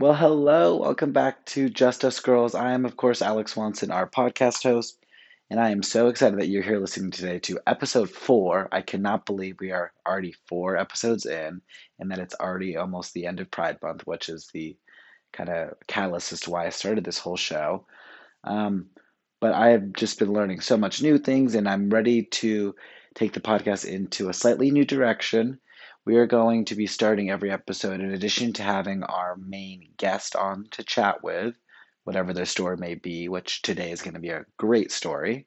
Well, hello. Welcome back to Just Us Girls. I am, of course, Alex Swanson, our podcast host, and I am so excited that you're here listening today to episode four. I cannot believe we are already four episodes in, and that it's already almost the end of Pride Month, which is the kind of catalyst as to why I started this whole show. Um, but I have just been learning so much new things, and I'm ready to take the podcast into a slightly new direction. We are going to be starting every episode, in addition to having our main guest on to chat with, whatever their story may be, which today is going to be a great story.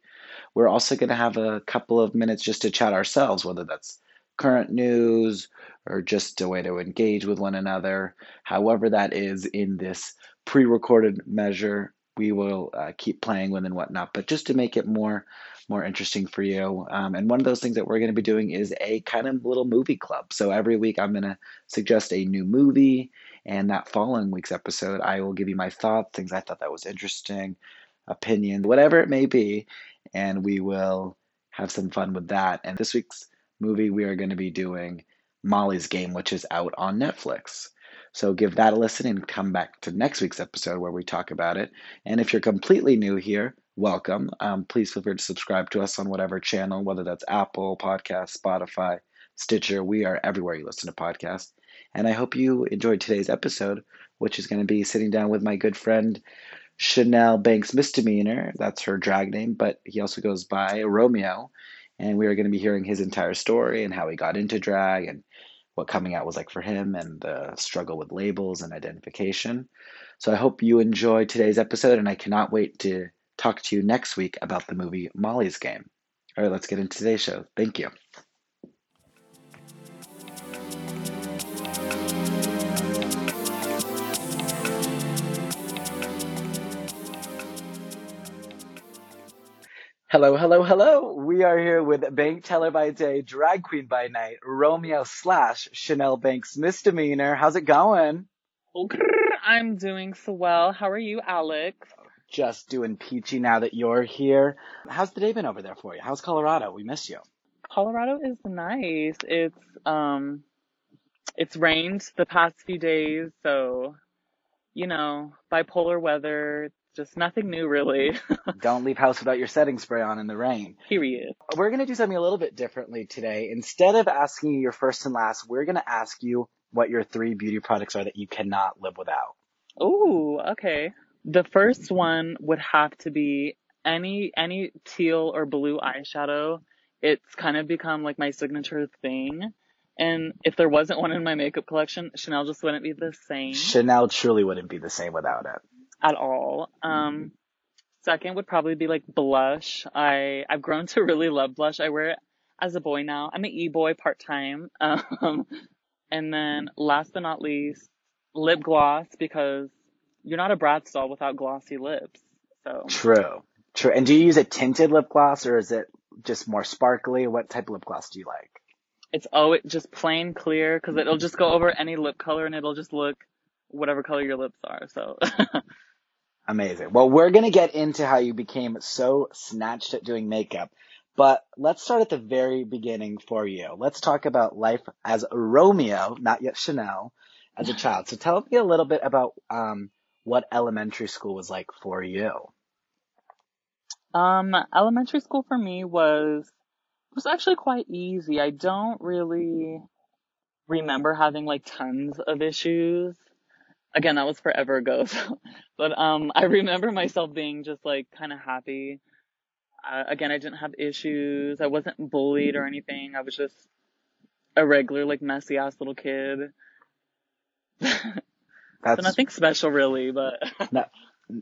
We're also going to have a couple of minutes just to chat ourselves, whether that's current news or just a way to engage with one another. However, that is in this pre recorded measure, we will uh, keep playing with and whatnot. But just to make it more more interesting for you. Um, and one of those things that we're going to be doing is a kind of little movie club. So every week I'm going to suggest a new movie, and that following week's episode, I will give you my thoughts, things I thought that was interesting, opinion, whatever it may be, and we will have some fun with that. And this week's movie, we are going to be doing Molly's Game, which is out on Netflix. So give that a listen and come back to next week's episode where we talk about it. And if you're completely new here, welcome. Um, please feel free to subscribe to us on whatever channel, whether that's Apple Podcast, Spotify, Stitcher. We are everywhere you listen to podcasts. And I hope you enjoyed today's episode, which is going to be sitting down with my good friend Chanel Banks Misdemeanor. That's her drag name, but he also goes by Romeo. And we are going to be hearing his entire story and how he got into drag and what coming out was like for him and the struggle with labels and identification. So I hope you enjoy today's episode, and I cannot wait to talk to you next week about the movie Molly's Game. All right, let's get into today's show. Thank you. Hello, hello, hello. We are here with bank teller by day, drag queen by night, Romeo slash Chanel Banks misdemeanor. How's it going? I'm doing so well. How are you, Alex? Just doing peachy now that you're here. How's the day been over there for you? How's Colorado? We miss you. Colorado is nice. It's um it's rained the past few days, so you know, bipolar weather, just nothing new really. Don't leave house without your setting spray on in the rain. Period. We're going to do something a little bit differently today. Instead of asking you your first and last, we're going to ask you what your three beauty products are that you cannot live without. Ooh, okay. The first one would have to be any any teal or blue eyeshadow. It's kind of become like my signature thing. And if there wasn't one in my makeup collection, Chanel just wouldn't be the same. Chanel truly wouldn't be the same without it. At all. Um, second would probably be like blush. I, I've grown to really love blush. I wear it as a boy now. I'm an e-boy part-time. Um, and then last but not least, lip gloss because you're not a Bratz doll without glossy lips. So true, true. And do you use a tinted lip gloss or is it just more sparkly? What type of lip gloss do you like? It's oh, it just plain clear because it'll just go over any lip color and it'll just look whatever color your lips are. So. Amazing. Well, we're going to get into how you became so snatched at doing makeup, but let's start at the very beginning for you. Let's talk about life as Romeo, not yet Chanel, as a child. So tell me a little bit about um, what elementary school was like for you. Um, elementary school for me was was actually quite easy. I don't really remember having like tons of issues. Again, that was forever ago. So, but um, I remember myself being just like kind of happy. Uh, again, I didn't have issues. I wasn't bullied or anything. I was just a regular like messy ass little kid. That's so nothing special really, but no,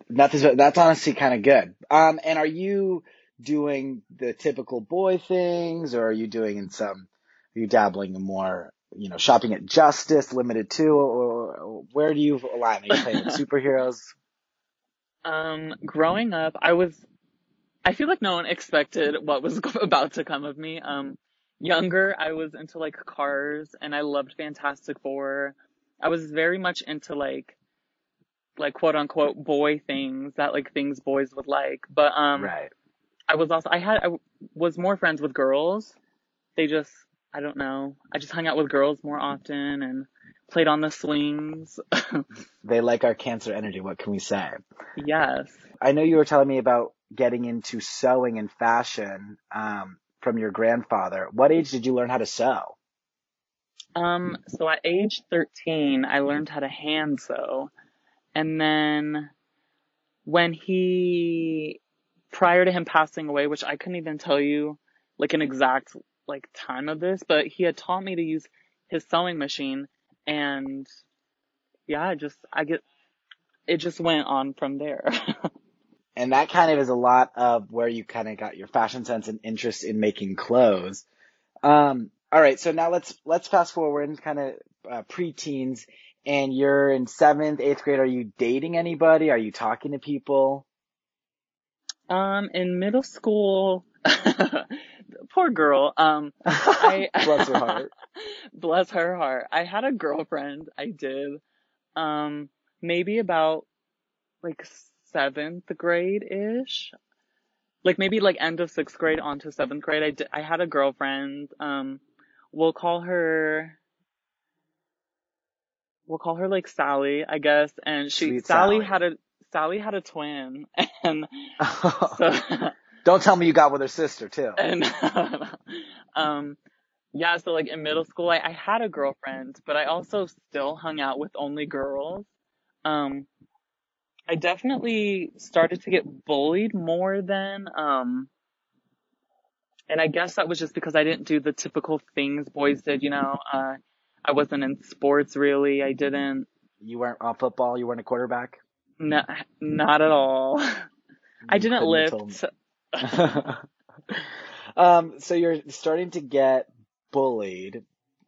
nothing. That's honestly kind of good. Um, and are you doing the typical boy things, or are you doing in some? Are you dabbling in more, you know, shopping at Justice, Limited Too, or where do you align? Are you playing with superheroes? Um, growing up, I was. I feel like no one expected what was about to come of me. Um, younger, I was into like cars, and I loved Fantastic Four. I was very much into like like quote unquote boy things that like things boys would like. But um right. I was also I had I was more friends with girls. They just I don't know. I just hung out with girls more often and played on the swings. They like our cancer energy. What can we say? yes. I know you were telling me about getting into sewing and fashion um, from your grandfather. What age did you learn how to sew? Um, so at age 13, I learned how to hand sew. And then when he, prior to him passing away, which I couldn't even tell you like an exact like time of this, but he had taught me to use his sewing machine and yeah, I just, I get, it just went on from there. And that kind of is a lot of where you kind of got your fashion sense and interest in making clothes. Um, all right, so now let's let's fast forward in kind of uh, pre-teens, and you're in seventh, eighth grade. Are you dating anybody? Are you talking to people? um, in middle school, poor girl, um, I, Bless her heart. bless her heart. I had a girlfriend. I did. Um, maybe about like seventh grade ish. Like maybe like end of sixth grade onto seventh grade. I did, I had a girlfriend. Um, we'll call her, we'll call her like Sally, I guess. And she, Sweet Sally, Sally. had a, Sally had a twin. And so, Don't tell me you got with her sister too. and, um, yeah, so like in middle school, I, I had a girlfriend, but I also still hung out with only girls. Um, I definitely started to get bullied more than, um, and I guess that was just because I didn't do the typical things boys did, you know, uh, I wasn't in sports really. I didn't, You weren't on football. You weren't a quarterback. no, not at all. I didn't lift. have told me. um, so you're starting to get bullied,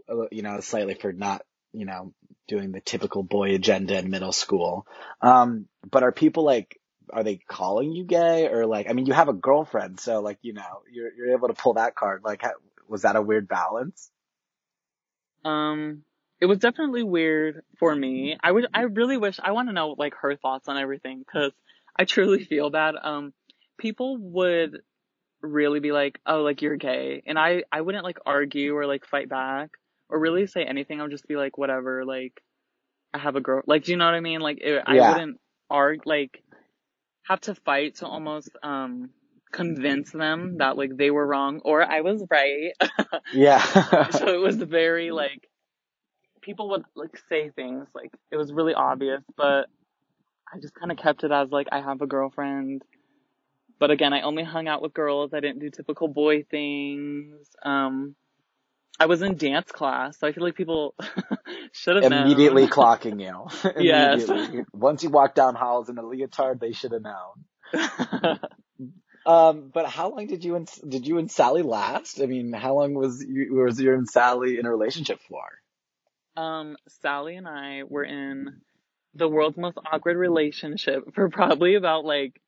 uh, you know, slightly for not, you know, doing the typical boy agenda in middle school. Um, but are people like, are they calling you gay or like, I mean, you have a girlfriend, so like, you know, you're, you're able to pull that card. Like, how, was that a weird balance? Um, it was definitely weird for me. I would, I really wish, I want to know like her thoughts on everything because I truly feel bad. Um, people would really be like, oh, like you're gay. And I, I wouldn't like argue or like fight back or really say anything. I would just be like, whatever, like I have a girl, like, do you know what I mean? Like it, I wouldn't argue, like have to fight to almost, um, convince them that like they were wrong or I was right. Yeah. so it was very like people would like say things like it was really obvious but i just kind of kept it as like i have a girlfriend but again i only hung out with girls i didn't do typical boy things um i was in dance class so i feel like people should have known. Immediately clocking you. Yes. Once you walk down halls in a leotard, they should have known. Um, but how long did you and did you and Sally last? I mean, how long was you was you and Sally in a relationship for? um sally and i were in the world's most awkward relationship for probably about like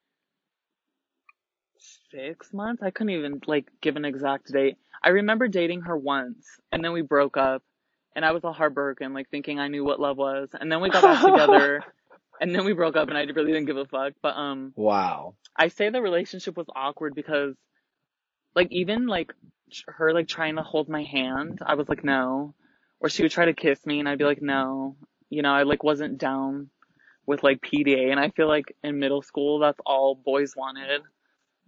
six months. I couldn't even like give an exact date. I remember dating her once and then we broke up and I was all heartbroken, like thinking I knew what love was. And then we got back together and then we broke up and I really didn't give a fuck. But um Wow. I say the relationship was awkward because like even like her like trying to hold my hand, I was like no. Or she would try to kiss me and I'd be like no. You know, I like wasn't down with like PDA and I feel like in middle school that's all boys wanted.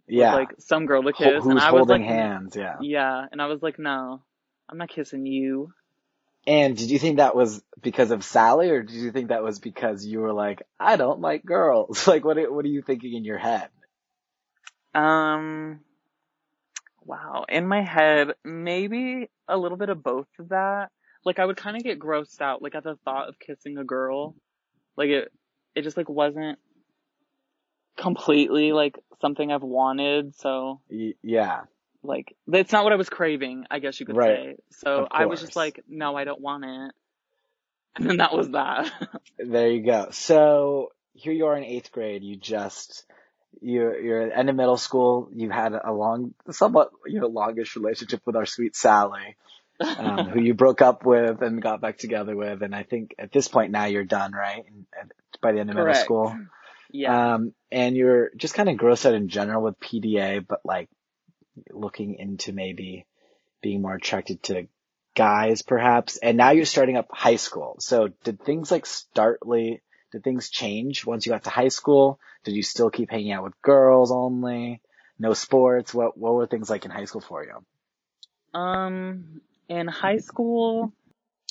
Yeah. Like some girl to kiss who's and I was holding like hands? Yeah. yeah, and I was like no. I'm not kissing you. And did you think that was because of Sally, or did you think that was because you were like, I don't like girls? Like, what what are you thinking in your head? Um wow, in my head maybe a little bit of both of that. Like I would kind of get grossed out like at the thought of kissing a girl. Like it it just like wasn't completely like something I've wanted, so Y- yeah. like it's not what I was craving, I guess you could Right. say. So I was just like, no, I don't want it. And then that was that. There you go. So here you are in eighth grade. You just you're you're at the end of middle school. You had a long, somewhat you know longish relationship with our sweet Sally, um, who you broke up with and got back together with. And I think at this point now you're done, right? And, and by the end of middle school. Yeah. Um, and you're just kind of grossed out in general with PDA, but like looking into maybe being more attracted to guys perhaps, and now you're starting up high school. So did things like startly, did things change once you got to high school? Did you still keep hanging out with girls only? No sports? What, what were things like in high school for you? Um, in high school,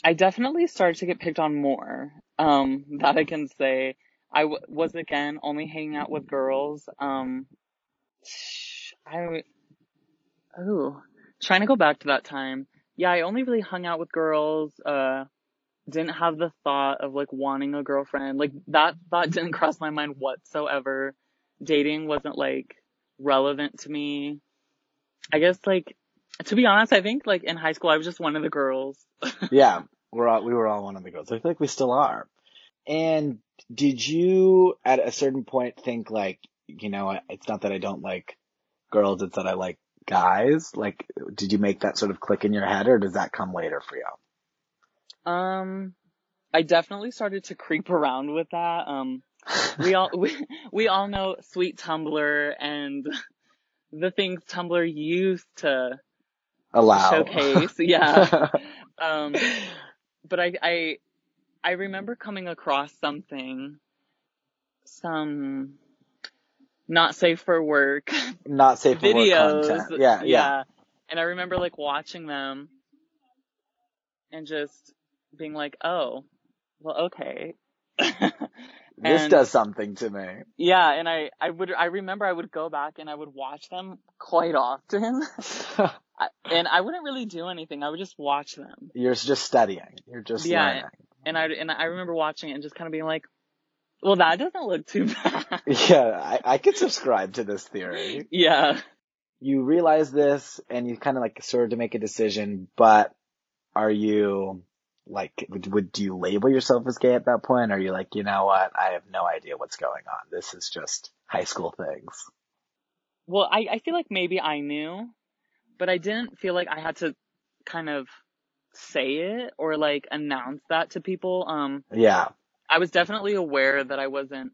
I definitely started to get picked on more. Um, that I can say. I w- was again only hanging out with girls. Um, I, oh, trying to go back to that time. Yeah, I only really hung out with girls. Uh, didn't have the thought of like wanting a girlfriend. Like that thought didn't cross my mind whatsoever. Dating wasn't like relevant to me. I guess like, to be honest, I think like in high school I was just one of the girls. yeah, we're all, we were all one of the girls. I feel like we still are. And did you at a certain point think like, you know, it's not that I don't like girls, it's that I like guys? Like, did you make that sort of click in your head or does that come later for you? Um, I definitely started to creep around with that. Um, we all, we, we all know sweet Tumblr and the things Tumblr used to allow showcase. Yeah. um, but I, I, I remember coming across something, some not safe for work not safe for videos. work content. Yeah, yeah, yeah. And I remember like watching them and just being like, oh, well, okay. this does something to me. Yeah, and I, I would, I remember I would go back and I would watch them quite often. I- and I wouldn't really do anything. I would just watch them. You're just studying. You're just Yeah. learning. And I, and I remember watching it and just kind of being like, well, that doesn't look too bad. Yeah, I, I could subscribe to this theory. yeah. You realize this and you kind of like sort of to make a decision, but are you like, would, would do you label yourself as gay at that point? Or are you like, you know what? I have no idea what's going on. This is just high school things. Well, I, I feel like maybe I knew, but I didn't feel like I had to kind of say it or like announce that to people. Um, Yeah. I was definitely aware that I wasn't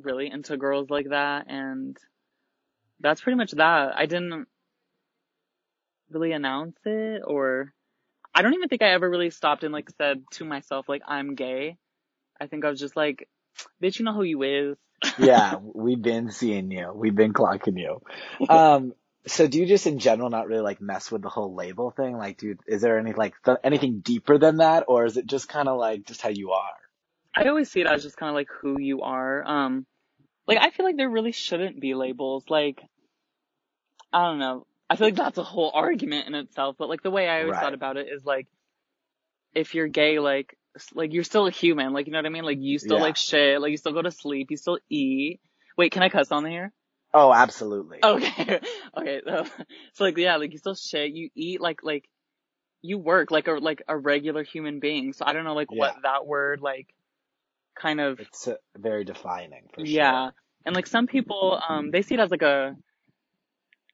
really into girls like that and that's pretty much that. I didn't really announce it or I don't even think I ever really stopped and like said to myself like I'm gay. I think I was just like, bitch, you know who you is. yeah, we've been seeing you. We've been clocking you. Um, so do you just in general not really like mess with the whole label thing? Like, dude, is there any like th- anything deeper than that, or is it just kind of like just how you are? I always see it as just kind of like who you are. Um, like I feel like there really shouldn't be labels. Like, I don't know. I feel like that's a whole argument in itself. But like the way I always Right. thought about it is like, if you're gay, like, like you're still a human. Like you know what I mean? Like you still Yeah. like shit. Like you still go to sleep. You still eat. Wait, can I cuss on here? Oh, absolutely. Okay. okay. So, so like yeah, like you still shit. You eat like like you work like a like a regular human being. So I don't know like what that word like kind of It's uh, very defining for yeah. sure. And like some people, um, they see it as like a,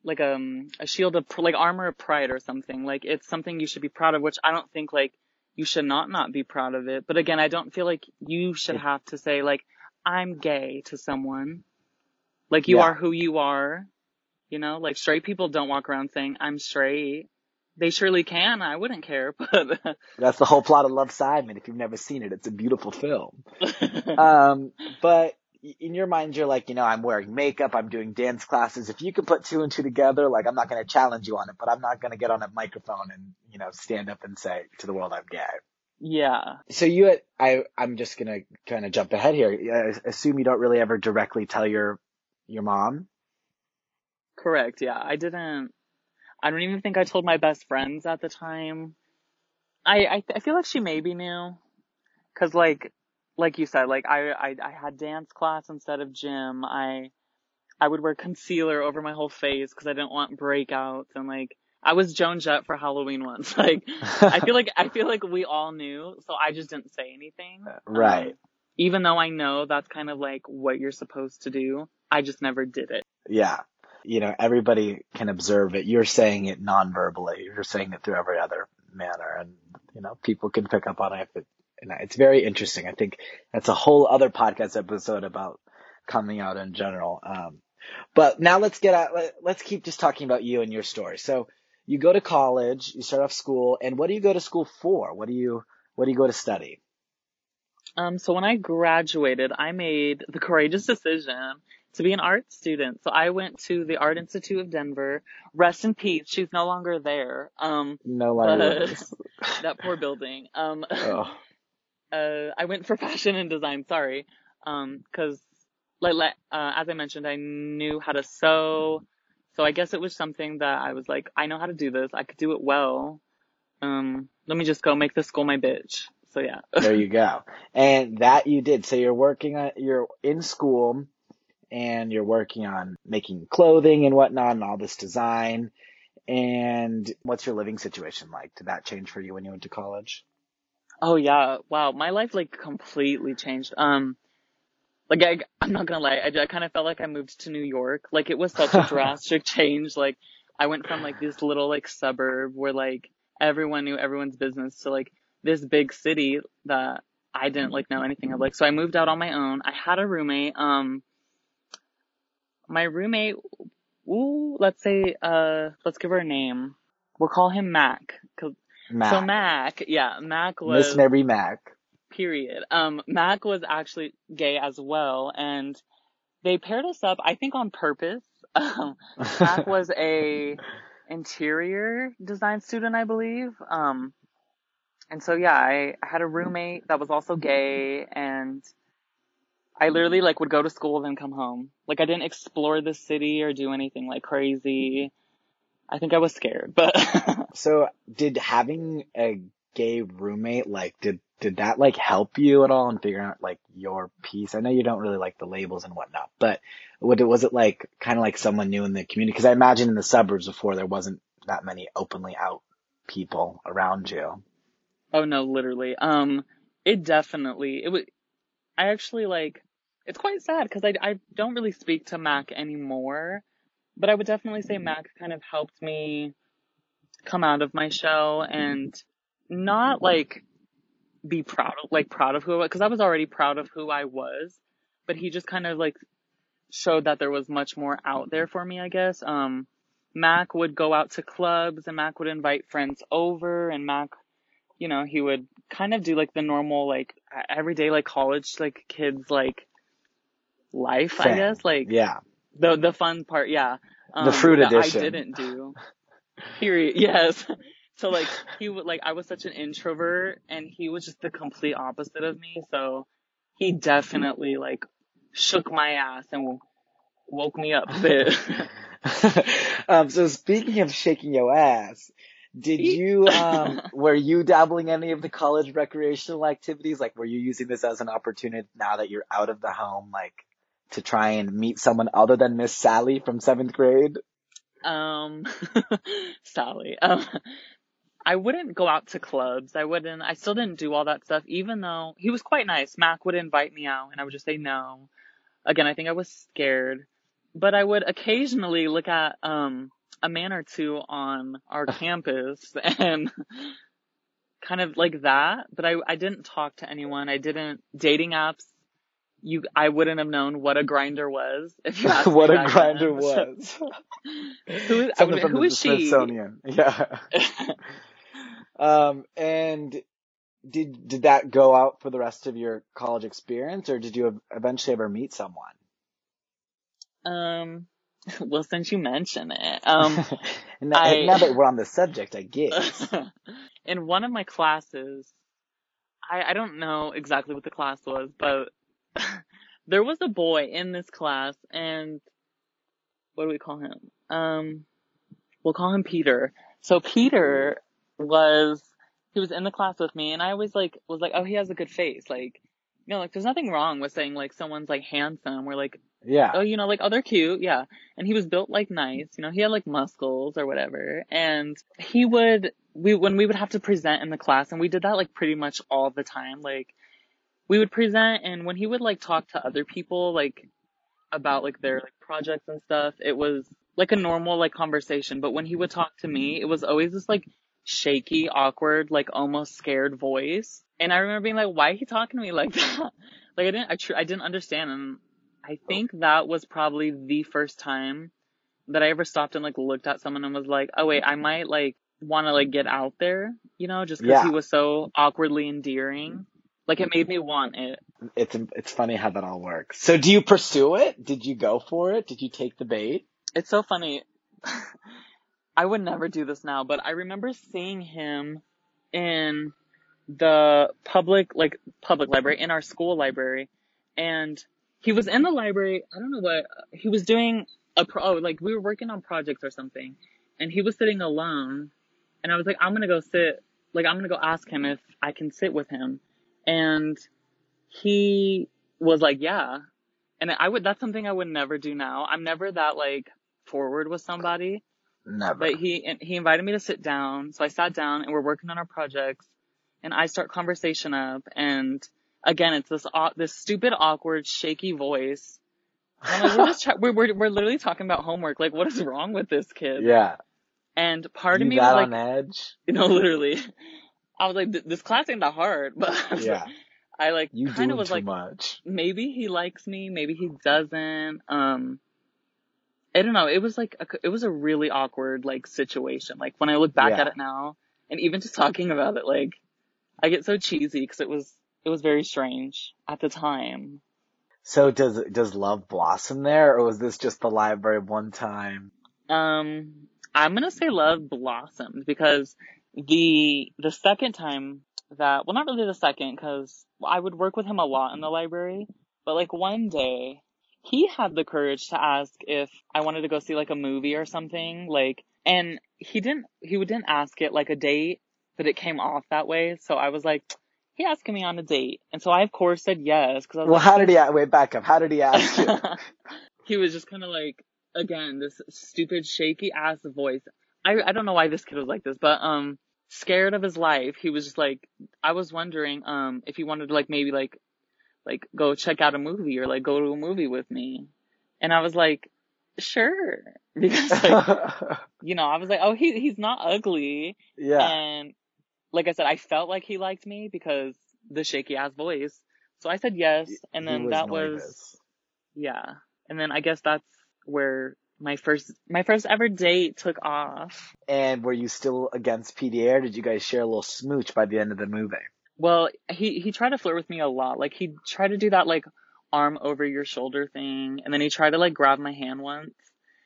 like um, a shield of, like armor of pride or something. Like it's something you should be proud of, which I don't think like you should not not be proud of it. But again, I don't feel like you should have to say like, I'm gay to someone. Like you Yeah. are who you are. You know, like straight people don't walk around saying, I'm straight. They surely can. I wouldn't care, but, That's the whole plot of Love Simon. If you've never seen it, it's a beautiful film. Um, but in your mind, you're like, you know, I'm wearing makeup, I'm doing dance classes. If you can put two and two together, like, I'm not going to challenge you on it, but I'm not going to get on a microphone and, you know, stand up and say to the world I'm gay. yeah. So you, I, I'm just going to kind of jump ahead here. I assume you don't really ever directly tell your, your mom. Correct. Yeah. I didn't, I don't even think I told my best friends at the time. I, I, I feel like she maybe knew. Cause like, like you said, like I, I, I had dance class instead of gym. I, I would wear concealer over my whole face cause I didn't want breakouts and like, I was Joan Jett for Halloween once. Like, I feel like, I feel like we all knew, so I just didn't say anything. Right. Um, even though I know that's kind of like what you're supposed to do, I just never did it. Yeah. You know, everybody can observe it. You're saying it non-verbally. You're saying it through every other manner and, you know, people can pick up on it. If it and it's very interesting. I think that's a whole other podcast episode about coming out in general. Um, but now let's get out, let, let's keep just talking about you and your story. So you go to college, you start off school, and what do you go to school for? What do you what do you go to study? Um, so when I graduated, I made the courageous decision to be an art student. So I went to the Art Institute of Denver. Rest in peace. She's no longer there. Um, no longer. that poor building. Um, oh. uh, I went for fashion and design. Sorry. Um, cause like, like uh, as I mentioned, I knew how to sew. So I guess it was something that I was like, I know how to do this. I could do it well. Um, let me just go make this school my bitch. So yeah. there you go. And that you did. So you're working on, you're in school and you're working on making clothing and whatnot and all this design. And what's your living situation like? Did that change for you when you went to college? Oh yeah. Wow. My life like completely changed. Um, like I, I'm not gonna lie. I, I kind of felt like I moved to New York. Like it was such a drastic change. Like I went from like this little like suburb where like everyone knew everyone's business to like this big city that I didn't like know anything of. Like, so I moved out on my own. I had a roommate. Um, my roommate, ooh, let's say, uh, let's give her a name. We'll call him Mac. Mac. So Mac, yeah, Mac was Miss Mary Mac. Period. Um, Mac was actually gay as well, and they paired us up, I think, on purpose. Um, Mac was a interior design student, I believe. Um, and so yeah, I, I had a roommate that was also gay and I literally like would go to school then come home. Like I didn't explore the city or do anything like crazy. I think I was scared, but. so did having a gay roommate, like, did, did that like help you at all in figuring out like your piece? I know you don't really like the labels and whatnot, but what was it like kind of like someone new in the community? Cause I imagine in the suburbs before there wasn't that many openly out people around you. Oh no, literally. Um, it definitely, it would, I actually like, it's quite sad because I, I don't really speak to Mac anymore, but I would definitely say Mac kind of helped me come out of my shell and not like be proud of, like proud of who I was, cause I was already proud of who I was, but he just kind of like showed that there was much more out there for me, I guess. Um, Mac would go out to clubs and Mac would invite friends over and Mac you know, he would kind of do like the normal, like everyday, like college, like kids, like life, I guess. Like, yeah. The, the fun part, yeah. Um, the fruit edition. I didn't do. Period. Yes. So like, he would, like, I was such an introvert and he was just the complete opposite of me. So he definitely like shook my ass and woke me up a bit. um, so speaking of shaking your ass, did you, um, were you dabbling any of the college recreational activities? Like, were you using this as an opportunity now that you're out of the home, like, to try and meet someone other than Miss Sally from seventh grade? Um, Sally. Um, I wouldn't go out to clubs. I wouldn't, I still didn't do all that stuff, even though he was quite nice. Mac would invite me out and I would just say no. Again, I think I was scared, but I would occasionally look at, um, a man or two on our campus and kind of like that, but I, I didn't talk to anyone. I didn't dating apps. You, I wouldn't have known what a Grindr was if you asked what a Grindr was. who is, I mean, who is she? Smithsonian. Yeah. um, and did did that go out for the rest of your college experience, or did you eventually ever meet someone? Um, well, since you mention it, um, now, I, now that we're on the subject, I guess. in one of my classes, I, I don't know exactly what the class was, but there was a boy in this class, and what do we call him? Um, we'll call him Peter. So Peter was, he was in the class with me, and I always like was like, oh, he has a good face, like. You know, like there's nothing wrong with saying like someone's like handsome or like yeah. Oh, you know, like, oh, they're cute. Yeah. And he was built like nice. You know, he had like muscles or whatever. And he would, we, when we would have to present in the class, and we did that like pretty much all the time, like, we would present and when he would like talk to other people, like, about like their like projects and stuff, it was like a normal like conversation. But when he would talk to me, it was always this like shaky, awkward, like almost scared voice. And I remember being like, why are he talking to me like that? like I didn't, I, tr- I didn't understand. And I oh. think that was probably the first time that I ever stopped and like looked at someone and was like, oh wait, I might like want to like get out there, you know, just because Yeah. he was so awkwardly endearing. Like it made me want it. It's it's funny how that all works. So do you pursue it? Did you go for it? Did you take the bait? It's so funny. I would never do this now, but I remember seeing him in the public, like public library, in our school library, and he was in the library. I don't know what he was doing. A pro, oh, like we were working on projects or something, and he was sitting alone, and I was like, I'm gonna go sit, like I'm gonna go ask him if I can sit with him, and he was like, yeah, and I would. That's something I would never do now. I'm never that like forward with somebody. Never. But he he invited me to sit down, so I sat down and we're working on our projects, and I start conversation up, and again it's this au- this stupid awkward shaky voice. And I'm like, we're just try- we're, we're we're literally talking about homework. Like, what is wrong with this kid? yeah. And part of you me that was on edge? you know, literally, I was like, this class ain't that hard, but Yeah. I like You kind of was like, much. maybe he likes me, maybe he doesn't. Um, I don't know. It was like a, it was a really awkward like situation. Like when I look back Yeah. at it now, and even just talking about it, like I get so cheesy because it was it was very strange at the time. So does does love blossom there, or was this just the library one time? Um, I'm gonna say love blossomed because the the second time that well not really the second because I would work with him a lot in the library, but like one day he had the courage to ask if I wanted to go see like a movie or something like and he didn't he didn't ask it like a date, but it came off that way. So I was like he asking me on a date, and so I of course said yes because I was Well, like, how did he? Wait, back up. How did he ask you? he was just kind of like again this stupid shaky ass voice I, I don't know why this kid was like this but um scared of his life he was just like i was wondering um if he wanted to like maybe like like go check out a movie or like go to a movie with me and i was like sure because like you know i was like oh he he's not ugly yeah. and like i said i felt like he liked me because the shaky ass voice so i said yes and He then that was yeah. And then I guess that's where my first my first ever date took off. And were you still against PDA, or did you guys share a little smooch by the end of the movie? Well, he he tried to flirt with me a lot. Like he tried to do that like arm over your shoulder thing, and then he tried to like grab my hand once.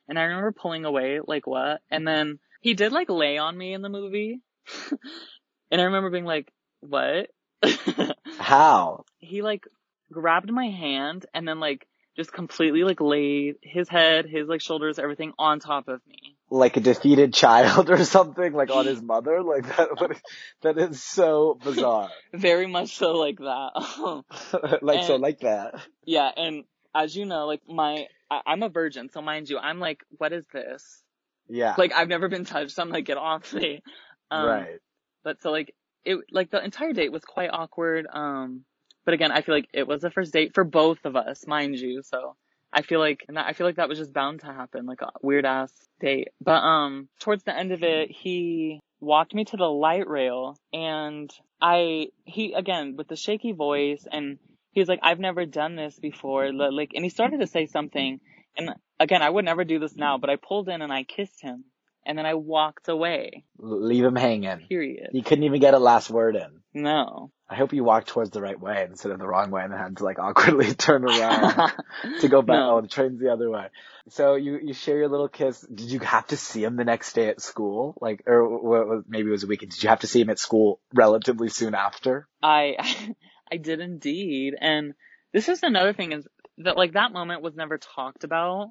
And I remember pulling away like what? And then he did like lay on me in the movie. and I remember being like, "What?" How? he like grabbed my hand and then like just completely like laid his head, his like shoulders, everything on top of me. Like a defeated child or something, like on his mother? Like that, that is so bizarre. Very much so like that. like, so like that. yeah, and as you know, like my, I, I'm a virgin, so mind you, I'm like, what is this? Yeah. Like I've never been touched, so I'm like, get off me. Um, right. But so like, it, like the entire date was quite awkward. Um, but again, I feel like it was the first date for both of us, mind you, so. I feel like, and that- I feel like that was just bound to happen, like a weird ass date. But, um, towards the end of it, he walked me to the light rail and I, he, again, with the shaky voice and he was like, I've never done this before. Like, and he started to say something and again, I would never do this now, but I pulled in and I kissed him and then I walked away, Leave him hanging. period. He couldn't even get a last word in. No. I hope you walked towards the right way instead of the wrong way and then had to like awkwardly turn around to go back. No. Oh, the train's the other way. So you, you share your little kiss. Did you have to see him the next day at school? Like, or maybe it was a weekend. Did you have to see him at school relatively soon after? I I did indeed. And this is another thing is that like that moment was never talked about.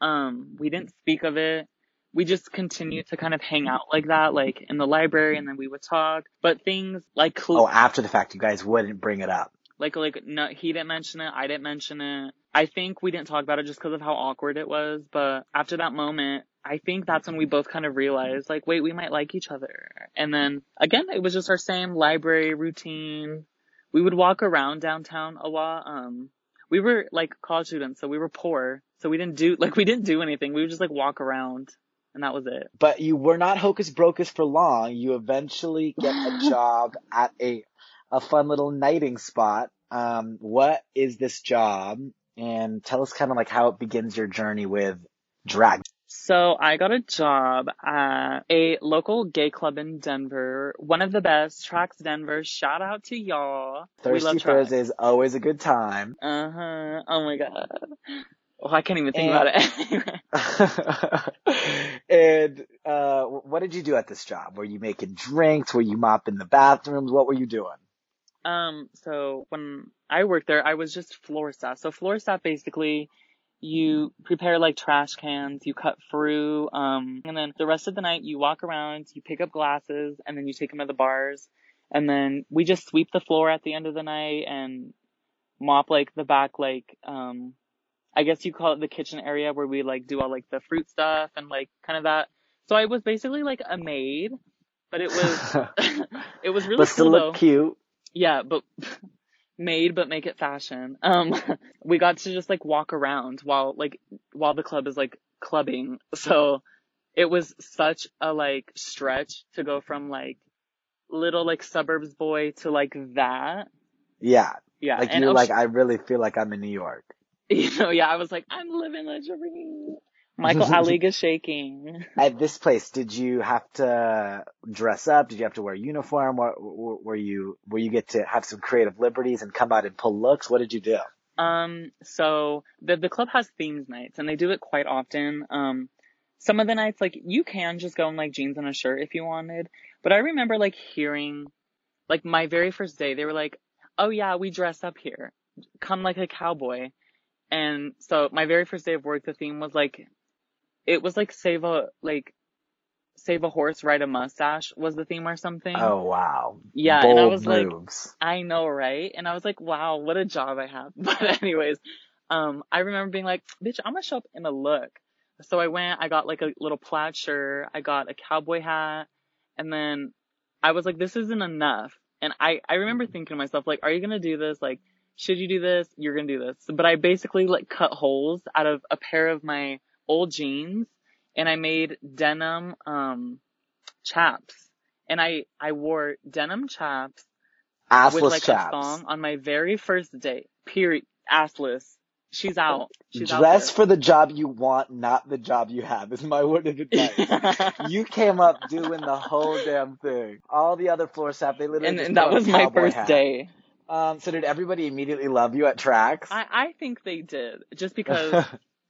Um we didn't speak of it. We just continued to kind of hang out like that, like in the library and then we would talk. But things like Oh, after the fact, you guys wouldn't bring it up. like like no he didn't mention it, I didn't mention it. I think we didn't talk about it just because of how awkward it was, but after that moment I think that's when we both kind of realized, like, wait, we might like each other. And then, again, it was just our same library routine. We would walk around downtown a lot. Um, we were like college students, so we were poor. So we didn't do, like, we didn't do anything. We would just like walk around and that was it. But you were not hocus brocus for long. You eventually get a job at a, a fun little nighting spot. Um, what is this job? And tell us kind of like how it begins your journey with drag. So I got a job at a local gay club in Denver. One of the best, Tracks Denver. Shout out to y'all. Thirsty Thursday is always a good time. Uh huh. Oh my god. Oh, I can't even think and, about it. and uh, what did you do at this job? Were you making drinks? Were you mopping the bathrooms? What were you doing? Um, so when I worked there, I was just floor staff. So floor staff basically you prepare like trash cans, you cut through, um, and then the rest of the night you walk around, you pick up glasses, and then you take them to the bars. And then we just sweep the floor at the end of the night and mop like the back, like, um, I guess you call it the kitchen area where we like do all like the fruit stuff and like kind of that. So I was basically like a maid, but it was, it was really but still cool, look though. cute. Yeah, but made but make it fashion. Um, we got to just like walk around while like while the club is like clubbing. So it was such a like stretch to go from like little like suburbs boy to like that. Yeah. Yeah. Like you're like, I really feel like I'm in New York. You know, yeah, I was like, I'm living the dream. Michael Alig is shaking. At this place, did you have to dress up? Did you have to wear a uniform? Were, were you were you get to have some creative liberties and come out and pull looks? What did you do? Um, so the the club has themes nights, and they do it quite often. Um, some of the nights, like you can just go in like jeans and a shirt if you wanted, but I remember like hearing, like my very first day, they were like, "Oh yeah, we dress up here, come like a cowboy." And so my very first day of work, the theme was like it was like save a like save a horse, ride a mustache was the theme or something. Oh wow. Yeah, Bold and I was moves. like I know, right? And I was like, wow, what a job I have. But anyways, um I remember being like, bitch, I'm gonna show up in a look. So I went, I got like a little plaid shirt, I got a cowboy hat, and then I was like, this isn't enough. And I, I remember thinking to myself, like, are you gonna do this? Like, should you do this? You're gonna do this. But I basically like cut holes out of a pair of my old jeans and I made denim um chaps. And I I wore denim chaps Assless with like chaps. a thong on my very first date. Period. Assless. She's out. She's Dress out for the job you want, not the job you have, is my word of advice. you came up doing the whole damn thing. All the other floor staff, they literally and, and that was my first hat. day. Um, so did everybody immediately love you at tracks? I, I think they did. Just because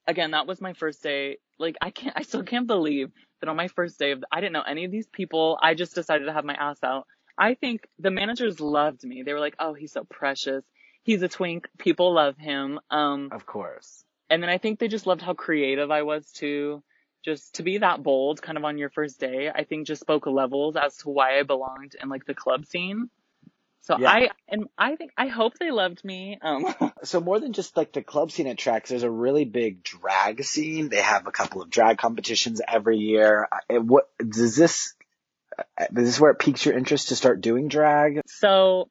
again, that was my first day. Like I can't I still can't believe that on my first day of I didn't know any of these people. I just decided to have my ass out. I think the managers loved me. They were like, "Oh, he's so precious. He's a twink. People love him." Um of course. and then I think they just loved how creative I was too. Just to be that bold kind of on your first day, I think just spoke levels as to why I belonged in like the club scene. So Yeah. I, and I think, I hope they loved me. Um, So more than just like the club scene at tracks, there's a really big drag scene. They have a couple of drag competitions every year. Uh, What does this? uh, Is this where it piques your interest to start doing drag? so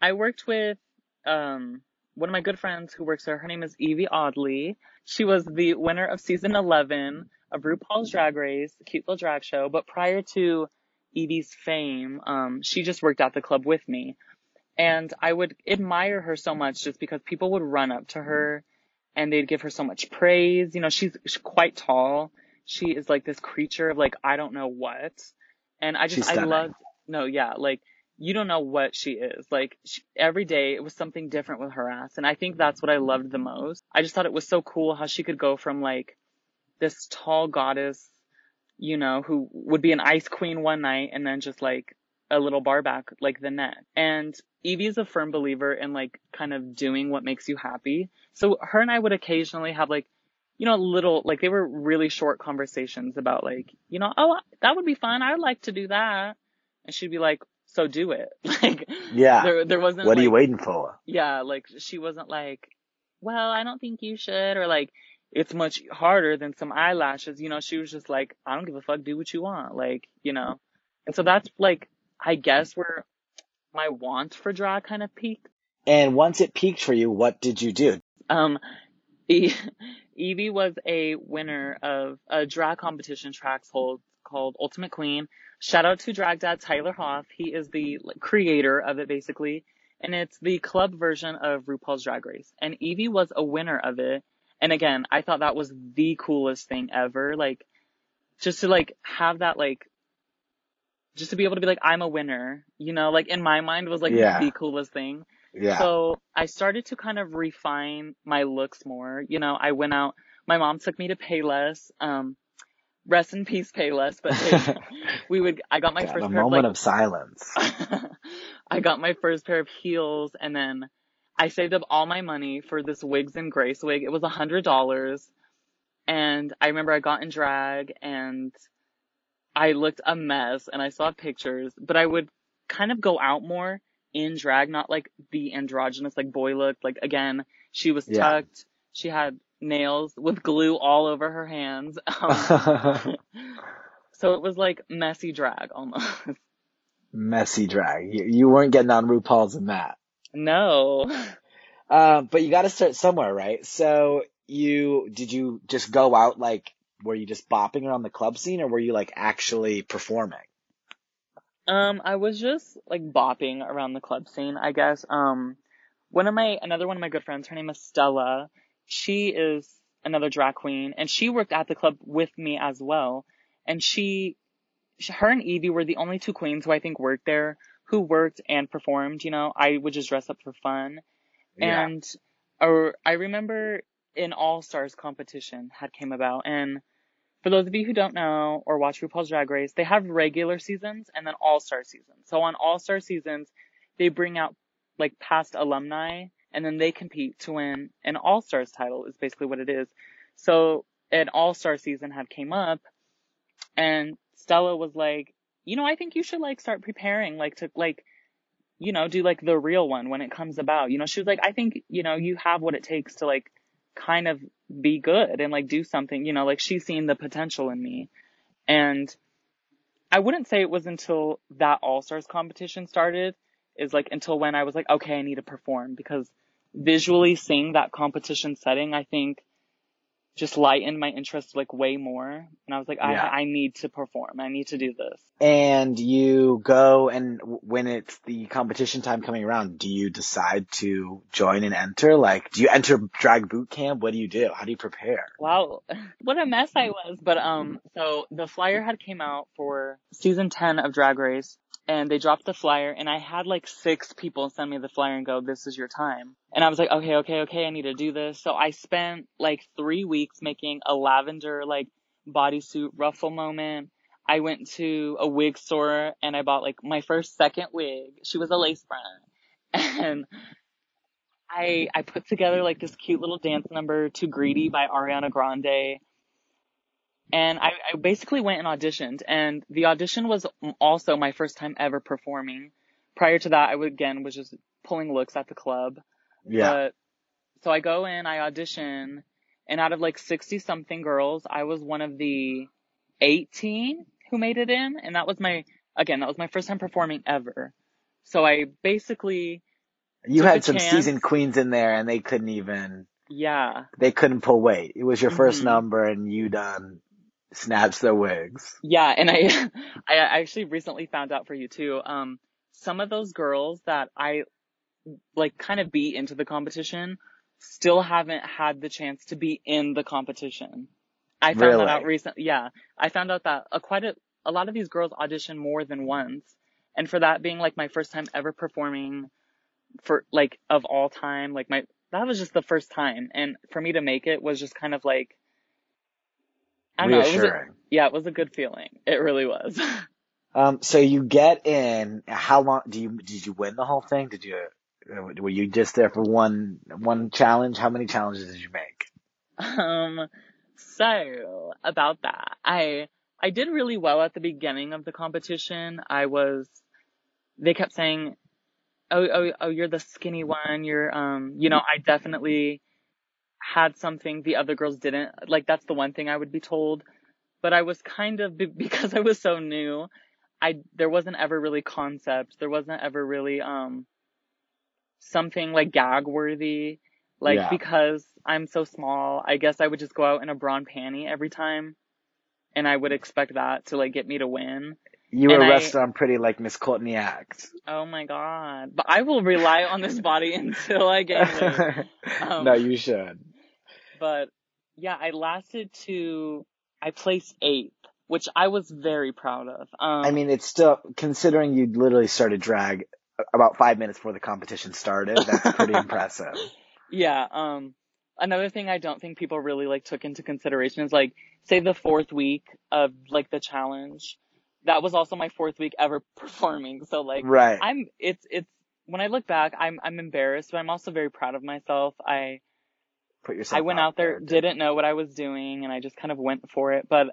I worked with, um, one of my good friends who works there. Her name is Yvie Oddly. She was the winner of season 11 of RuPaul's Drag Race, the cute little drag show. But prior to Yvie's fame, um, she just worked at the club with me. And I would admire her so much just because people would run up to her and they'd give her so much praise. You know, she's, she's quite tall. She is like this creature of like, I don't know what. And I just, I stunning. love, no, yeah, like, you don't know what she is. Like, she, every day it was something different with her ass. And I think that's what I loved the most. I just thought it was so cool how she could go from like this tall goddess, you know, who would be an ice queen one night and then just like a little bar back like the next. And Yvie is a firm believer in like kind of doing what makes you happy. So her and I would occasionally have like, you know, little, like they were really short conversations about like, you know, oh, that would be fun. I'd like to do that. And she'd be like, so do it. Like, Yeah. there, there wasn't what are you waiting for? yeah, like she wasn't like, well, I don't think you should, or like, it's much harder than some eyelashes. You know, she was just like, I don't give a fuck, do what you want. Like, you know, and so that's like, I guess where my want for drag kind of peaked. And once it peaked for you, what did you do? Um, E- Yvie was a winner of a drag competition tracks hold called Ultimate Queen. Shout out to drag dad Tyler Hoff. He is the creator of it basically. And it's the club version of RuPaul's Drag Race. And Yvie was a winner of it. And again, I thought that was the coolest thing ever. Like, just to like have that like, just to be able to be like, I'm a winner, you know, like in my mind was like Yeah. the coolest thing. Yeah. So I started to kind of refine my looks more. You know, I went out, my mom took me to Payless, um, rest in peace Payless, but hey, we would, I got my God, first a pair of moment like, of silence. I got my first pair of heels and then I saved up all my money for this Wigs and Grace wig. It was a hundred dollars. And I remember I got in drag and I looked a mess and I saw pictures, but I would kind of go out more in drag, not like the androgynous like boy look. Like again, she was Yeah. tucked. She had nails with glue all over her hands. Um, so it was like messy drag almost. Messy drag. You, you weren't getting on RuPaul's in that. No. Um, but you got to start somewhere, right? So you did you just go out like were you just bopping around the club scene, or were you like actually performing? Um, I was just like bopping around the club scene, I guess. Um, one of my, another one of my good friends, her name is Stella. She is another drag queen and she worked at the club with me as well. And she, she- her and Yvie were the only two queens who I think worked there who worked and performed, you know, I would just dress up for fun. Yeah. And, or I remember an All Stars competition had came about and for those of you who don't know or watch RuPaul's Drag Race, they have regular seasons and then All Star seasons. So on All Star seasons, they bring out like past alumni and then they compete to win an All Stars title is basically what it is. So an All Star season had came up and Stella was like, you know, I think you should like start preparing like to like, you know, do like the real one when it comes about. You know, she was like, I think, you know, you have what it takes to like kind of be good and like do something, you know, like she's seen the potential in me. And I wouldn't say it was until that All Stars competition started, is like until when I was like, okay, I need to perform because visually seeing that competition setting, I think just lightened my interest like way more. And I was like, Yeah. I, I need to perform. I need to do this. And you go and when it's the competition time coming around, do you decide to join and enter? Like, do you enter drag boot camp? What do you do? How do you prepare? Wow, what a mess I was. But um, so the flyer had came out for season ten of Drag Race, and they dropped the flyer, and I had like six people send me the flyer and go, "This is your time." And I was like, "Okay, okay, okay, I need to do this." So I spent like three weeks making a lavender like bodysuit ruffle moment. I went to a wig store and I bought like my first second wig. She was a lace front, and I I put together like this cute little dance number "Too Greedy" by Ariana Grande, and I, I basically went and auditioned. And the audition was also my first time ever performing. Prior to that, I would, again was just pulling looks at the club. Yeah. But so I go in, I audition, and out of like 60 something girls, I was one of the 18 who made it in. And that was my, again, that was my first time performing ever. So I basically, you had some chance. seasoned queens in there and they couldn't even, yeah, they couldn't pull weight. It was your 1st Mhm. number and you done snatched their wigs. yeah. And I, I actually recently found out for you too, um, some of those girls that I like kind of beat into the competition still haven't had the chance to be in the competition. I found Really? that out recently. Yeah. I found out that a quite a, a lot of these girls audition more than once. And for that being like my first time ever performing for like of all time, like my, that was just the first time. And for me to make it was just kind of like, I don't know. It was a, Reassuring. yeah, it was a good feeling. It really was. Um, so you get in, how long, do you, did you win the whole thing? Did you, uh, were you just there for one, one challenge? How many challenges did you make? Um, so about that, I, I did really well at the beginning of the competition. I was, they kept saying, oh, oh, oh, you're the skinny one. You're, um, you know, I definitely had something the other girls didn't. Like that's the one thing I would be told. But I was kind of, because I was so new, I, there wasn't ever really concept. There wasn't ever really, um, something like gag worthy. Like Yeah. because I'm so small, I guess I would just go out in a brawn panty every time. And I would expect that to like get me to win. You were And I- restaurant pretty like Miss Courtney Act. Oh my god. But I will rely on this body until I get. Um, no, you should. But yeah, I lasted to, I placed eighth, which I was very proud of. Um, I mean, it's still considering you literally started drag about five minutes before the competition started. That's pretty impressive. Yeah. Um, another thing I don't think people really like took into consideration is like, say the fourth week of like the challenge. That was also my fourth week ever performing. So like, Right. I'm, it's, it's, when I look back, I'm, I'm embarrassed, but I'm also very proud of myself. I, Put yourself. I went out there, didn't know what I was doing, and I just kind of went for it. But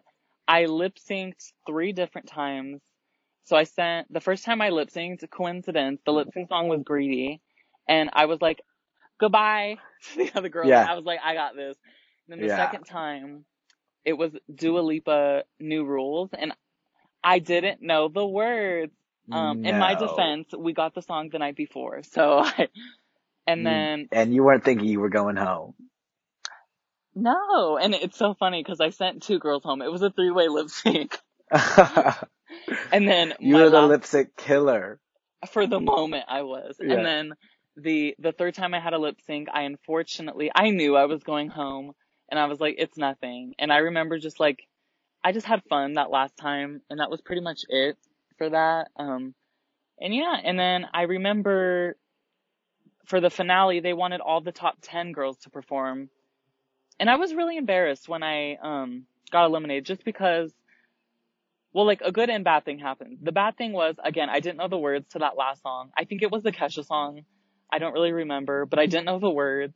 I lip synced three different times. So I sent the first time I lip synced, coincidence, the lip sync song was Greedy, and I was like, goodbye to the other girl. Yeah. I was like, I got this. And then the Yeah. second time, it was Dua Lipa New Rules, and I didn't know the words. Um, in my defense, we got the song the night before, so I, and then And you weren't thinking you were going home. No, and it's so funny because I sent two girls home. It was a three-way lip sync, and then you were the last- lip sync killer. for the moment I was, Yeah. and then the the third time I had a lip sync, I unfortunately I knew I was going home, and I was like, it's nothing. And I remember just like, I just had fun that last time, and that was pretty much it for that. Um, and yeah, and then I remember for the finale they wanted all the top ten girls to perform, and I was really embarrassed when I um got eliminated just because. Well, like a good and bad thing happened. The bad thing was, again, I didn't know the words to that last song. I think it was the Kesha song. I don't really remember, but I didn't know the words.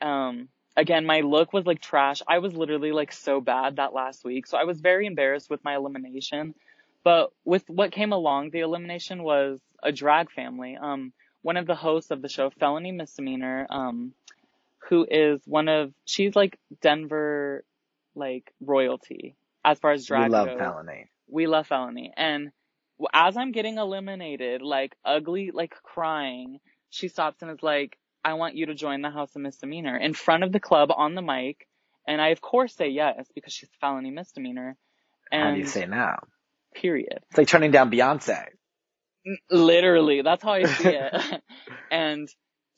Um, again, my look was like trash. I was literally like so bad that last week. So I was very embarrassed with my elimination. But with what came along, the elimination was a drag family. Um, one of the hosts of the show, Felony Misdemeanor, um, who is one of, she's like Denver, like royalty as far as drag. We love goes felony. we love felony and as i'm getting eliminated like ugly like crying she stops and is like i want you to join the house of misdemeanor in front of the club on the mic and i of course say yes because she's felony misdemeanor and How do you say now? period It's like turning down Beyonce. literally that's how i see it and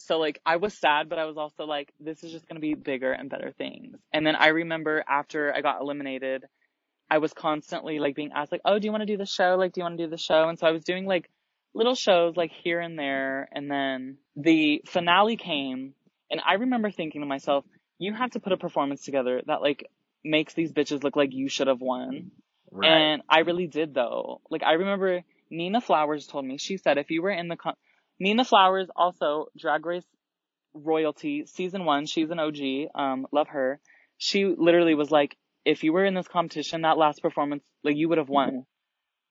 so like i was sad but i was also like this is just going to be bigger and better things. And then i remember after i got eliminated i was constantly like being asked like oh do you want to do the show? Like do you want to do the show? And so i was doing like little shows like here and there. And then the finale came and i remember thinking to myself you have to put a performance together that like makes these bitches look like you should have won. Right. and I really did though. Like I remember Nina Flowers told me, she said if you were in the con- Nina Flowers also Drag Race royalty season one, she's an OG, um, love her. She literally was like, if you were in this competition, that last performance, like you would have won.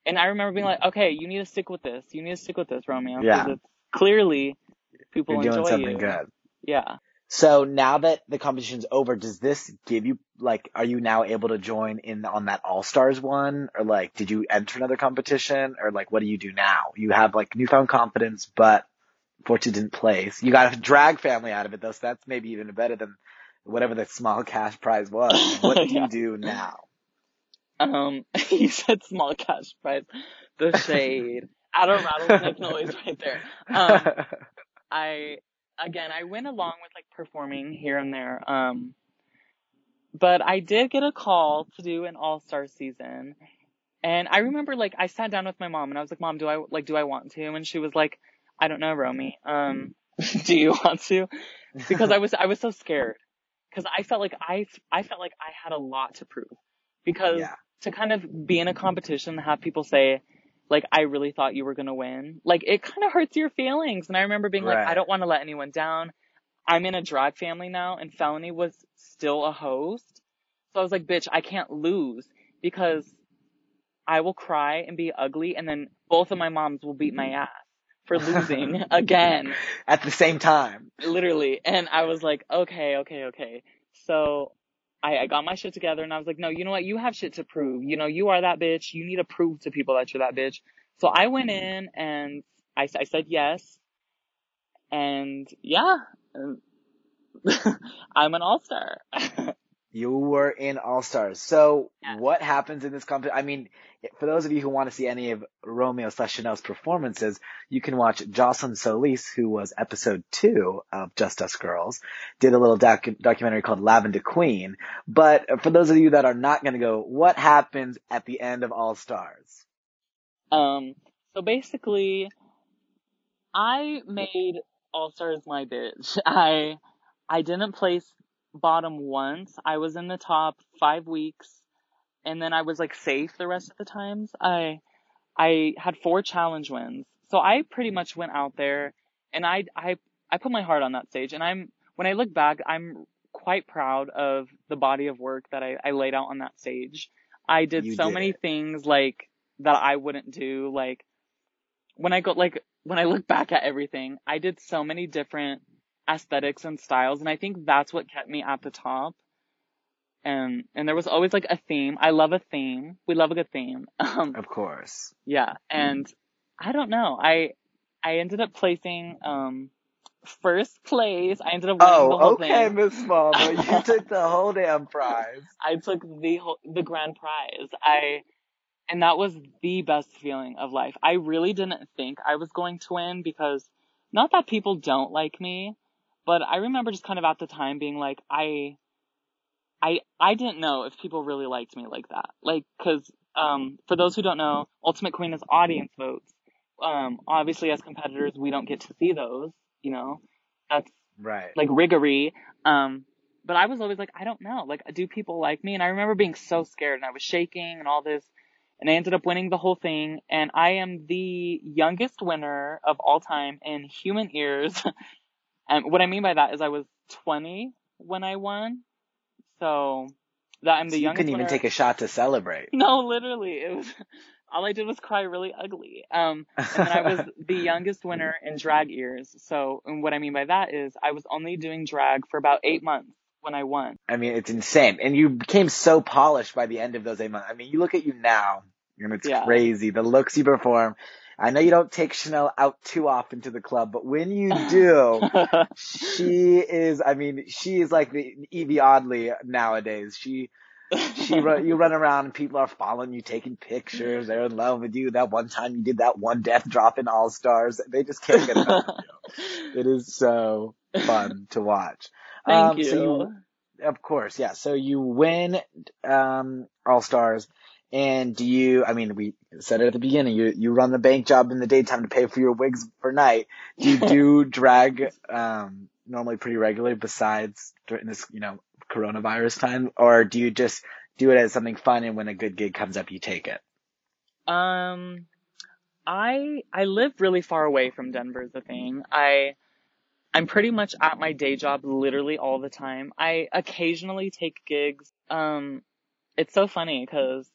And I remember being like, okay, you need to stick with this. You need to stick with this, Romeo. Yeah. It's clearly people You're doing enjoy something you. good. Yeah. So now that the competition's over, does this give you like are you now able to join in on that All Stars one? Or like did you enter another competition? Or like what do you do now? You have like newfound confidence, but unfortunately didn't place. You got a drag family out of it though, so that's maybe even better than whatever the small cash prize was. What do Yeah. you do now? Um, you said small cash prize. The shade. Add a rattlesnake noise right there. Um, I again I went along with like performing here and there. Um but I did get a call to do an all-star season. And I remember like I sat down with my mom and I was like, "Mom, do I like do I want to?" And she was like, "I don't know, Romy. Um do you want to?" Because I was I was so scared. Cuz I felt like I I felt like I had a lot to prove. Because yeah. to kind of be in a competition and have people say, like, I really thought you were gonna win, like, it kind of hurts your feelings. And I remember being like, I don't want to let anyone down. I'm in a drag family now, and Felony was still a host. So I was like, bitch, I can't lose because I will cry and be ugly, and then both of my moms will beat my mm-hmm. ass for losing again At the same time. literally. And I was like, okay, okay, okay. So I, I got my shit together and I was like, no, you know what? You have shit to prove. You know, you are that bitch. You need to prove to people that you're that bitch. So I went in and I, I said yes. And yeah, I'm an all-star. You were in All Stars. So Yes. what happens in this competition? I mean, for those of you who want to see any of Romeo slash Chanel's performances, you can watch Jocelyn Solis, who was episode two of Just Us Girls, did a little docu- documentary called Lavender Queen. But for those of you that are not going to go, what happens at the end of All Stars? Um, so basically, I made All Stars my bitch. I, I didn't place bottom once. I was in the top five weeks and then I was like safe the rest of the times. I, I had four challenge wins. So I pretty much went out there and I, I, I put my heart on that stage and I'm, when I look back, I'm quite proud of the body of work that I, I laid out on that stage. I did You so did many it. things like that I wouldn't do. Like when I go, like when I look back at everything, I did so many different aesthetics and styles. And I think that's what kept me at the top. And, and there was always like a theme. I love a theme. We love a good theme. Um, Of course. yeah. And I don't know. I, I ended up placing, um, first place. I ended up winning the Oh, whole okay, thing. Miss Faldo. You took the whole damn prize. I took the whole, the grand prize. I, and that was the best feeling of life. I really didn't think I was going to win because not that people don't like me, but I remember just kind of at the time being like, I, I, I didn't know if people really liked me like that. Like, cause, um, for those who don't know, Ultimate Queen is audience votes. Um, obviously as competitors, we don't get to see those, you know, that's Right. like riggery. Um, but I was always like, I don't know. Like, do people like me? And I remember being so scared and I was shaking and all this. And I ended up winning the whole thing. And I am the youngest winner of all time in human ears. and what I mean by that is I was 20 when I won. So that I'm the So you couldn't even winner. take a shot to celebrate. No, literally, it was, all I did was cry really ugly. Um, and I was the youngest winner in drag ears. So, and what I mean by that is I was only doing drag for about eight months when I won. I mean, it's insane. And you became so polished by the end of those eight months. I mean, you look at you now, and it's Yeah. crazy. The looks you perform. I know you don't take Chanel out too often to the club, but when you do, she is, I mean, she is like the Yvie Oddly nowadays. She, she run, you run around and people are following you, taking pictures. They're in love with you. That one time you did that one death drop in All Stars. They just can't get enough of you. It is so fun to watch. Thank Um, you. so you- Of course, yeah. So you win um, All Stars, and do you? I mean, we said it at the beginning. You you run the bank job in the daytime to pay for your wigs for night. Do you do drag um, normally pretty regularly besides during this you know coronavirus time, or do you just do it as something fun and when a good gig comes up, you take it? Um, I I live really far away from Denver. Is the thing. I I'm pretty much at my day job literally all the time. I occasionally take gigs. Um, it's so funny because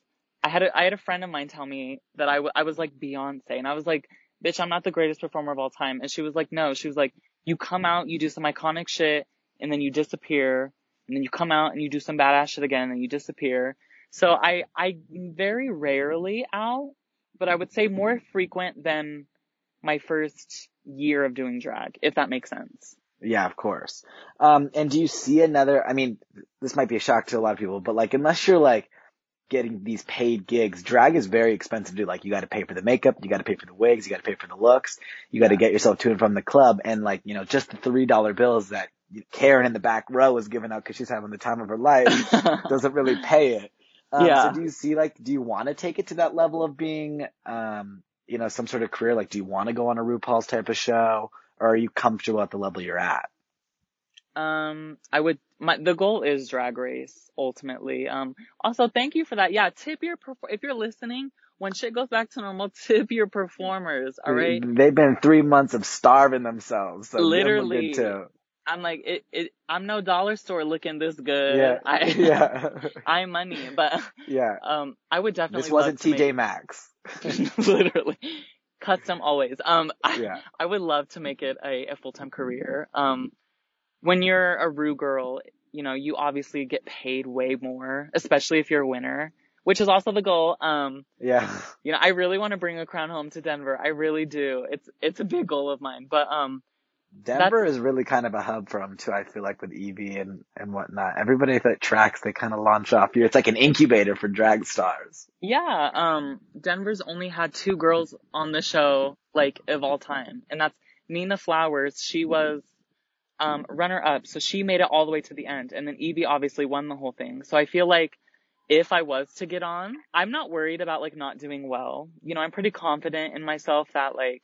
I had a I had a friend of mine tell me that I, w- I was like Beyonce, and I was like, bitch, I'm not the greatest performer of all time. And she was like, no, she was like, you come out, you do some iconic shit, and then you disappear, and then you come out and you do some badass shit again, and you disappear. So I I very rarely out, but I would say more frequent than my first year of doing drag, if that makes sense. Yeah, of course. Um, and do you see another, I mean, this might be a shock to a lot of people, but like, unless you're like getting these paid gigs, drag is very expensive to do. Like, you gotta pay for the makeup, you gotta pay for the wigs, you gotta pay for the looks, you gotta Yeah. get yourself to and from the club, and like, you know, just the $3 bills that Karen in the back row is giving out because she's having the time of her life doesn't really pay it. Um, Yeah. So do you see like, do you want to take it to that level of being, um, you know, some sort of career? Like, do you want to go on a RuPaul's type of show, or are you comfortable at the level you're at? Um, I would, my, the goal is drag race, ultimately. Um, also thank you for that. Yeah, tip your, if you're listening, when shit goes back to normal, tip your performers, alright? They've been three months of starving themselves. So give 'em a Literally. tip. I'm like, it, it, I'm no dollar store looking this good. Yeah. I, yeah. I'm money, but, yeah. um, I would definitely This wasn't TJ Maxx. literally. Custom always. Um, I, Yeah. I would love to make it a, a full-time career. Um, when you're a Rue girl, you know, you obviously get paid way more, especially if you're a winner, which is also the goal. Um, Yeah. you know, I really want to bring a crown home to Denver. I really do. It's, it's a big goal of mine, but, um, Denver is really kind of a hub for them too. I feel like with Yvie and and whatnot. Everybody that tracks, they kind of launch off here. It's like an incubator for drag stars. yeah. Um, Denver's only had two girls on the show like of all time, and that's Nina Flowers. She was um runner up, so she made it all the way to the end, and then Yvie obviously won the whole thing. So I feel like if I was to get on, I'm not worried about like not doing well. You know, I'm pretty confident in myself that like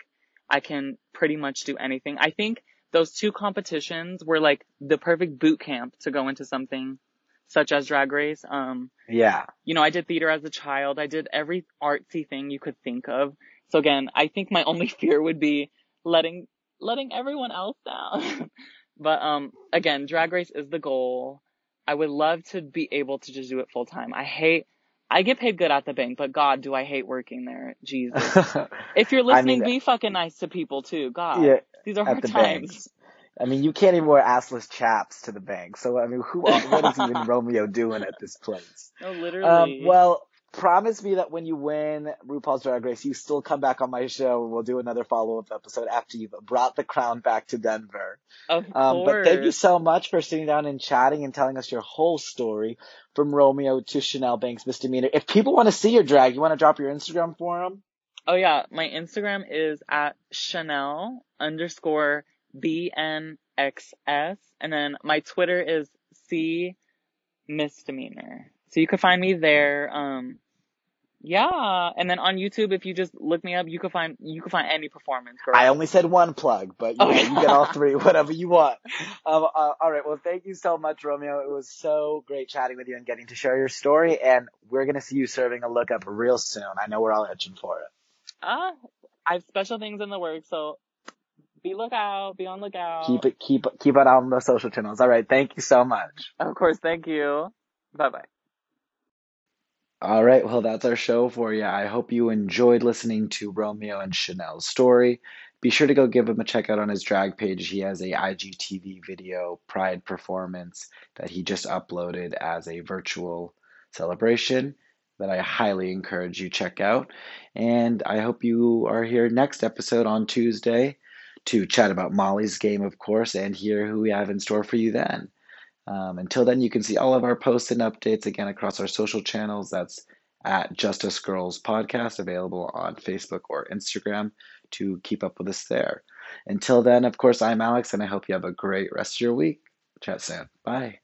I can pretty much do anything. I think those two competitions were like the perfect boot camp to go into something such as drag race. Um, Yeah. you know, I did theater as a child. I did every artsy thing you could think of. So again, I think my only fear would be letting letting everyone else down. but um again, drag race is the goal. I would love to be able to just do it full time. I hate I get paid good at the bank, but God, do I hate working there. Jesus. If you're I mean, listening, be fucking nice to people too. God. yeah, These are hard the times. banks. I mean, you can't even wear assless chaps to the bank. So I mean, who? What is even Romeo doing at this place? No, Um, literally. well, promise me that when you win RuPaul's Drag Race, you still come back on my show and we'll do another follow up episode after you've brought the crown back to Denver. of Um, but thank you so much for sitting down and chatting and telling us your whole story from Romeo to Chanel Banks misdemeanor. If people want to see your drag, you want to drop your Instagram for them? Oh yeah, my Instagram is at Chanel underscore BNXS. And then my Twitter is C misdemeanor. So you can find me there. Um, yeah. And then on YouTube, if you just look me up, you can find, you can find any performance, girl. I only said one plug, but you, know, you get all three, whatever you want. Um, uh, all right. Well, thank you so much, Romeo. It was so great chatting with you and getting to share your story. And we're going to see you serving a look up real soon. I know we're all itching for it. Ah, I have special things in the works, so be lookout, be on lookout. Keep it, keep, keep it on the social channels. All right. Thank you so much. Of course, thank you. Bye bye. All right, well, that's our show for you. I hope you enjoyed listening to Romeo and Chanel's story. Be sure to go give him a check out on his drag page. He has a IGTV video Pride performance that he just uploaded as a virtual celebration that I highly encourage you check out. And I hope you are here next episode on Tuesday to chat about Molly's game, of course, and hear who we have in store for you then. Um, until then, you can see all of our posts and updates again across our social channels. That's at Just Us Girls Podcast, available on Facebook or Instagram to keep up with us there. Until then, of course, I'm Alex, and I hope you have a great rest of your week. Chat soon. Bye.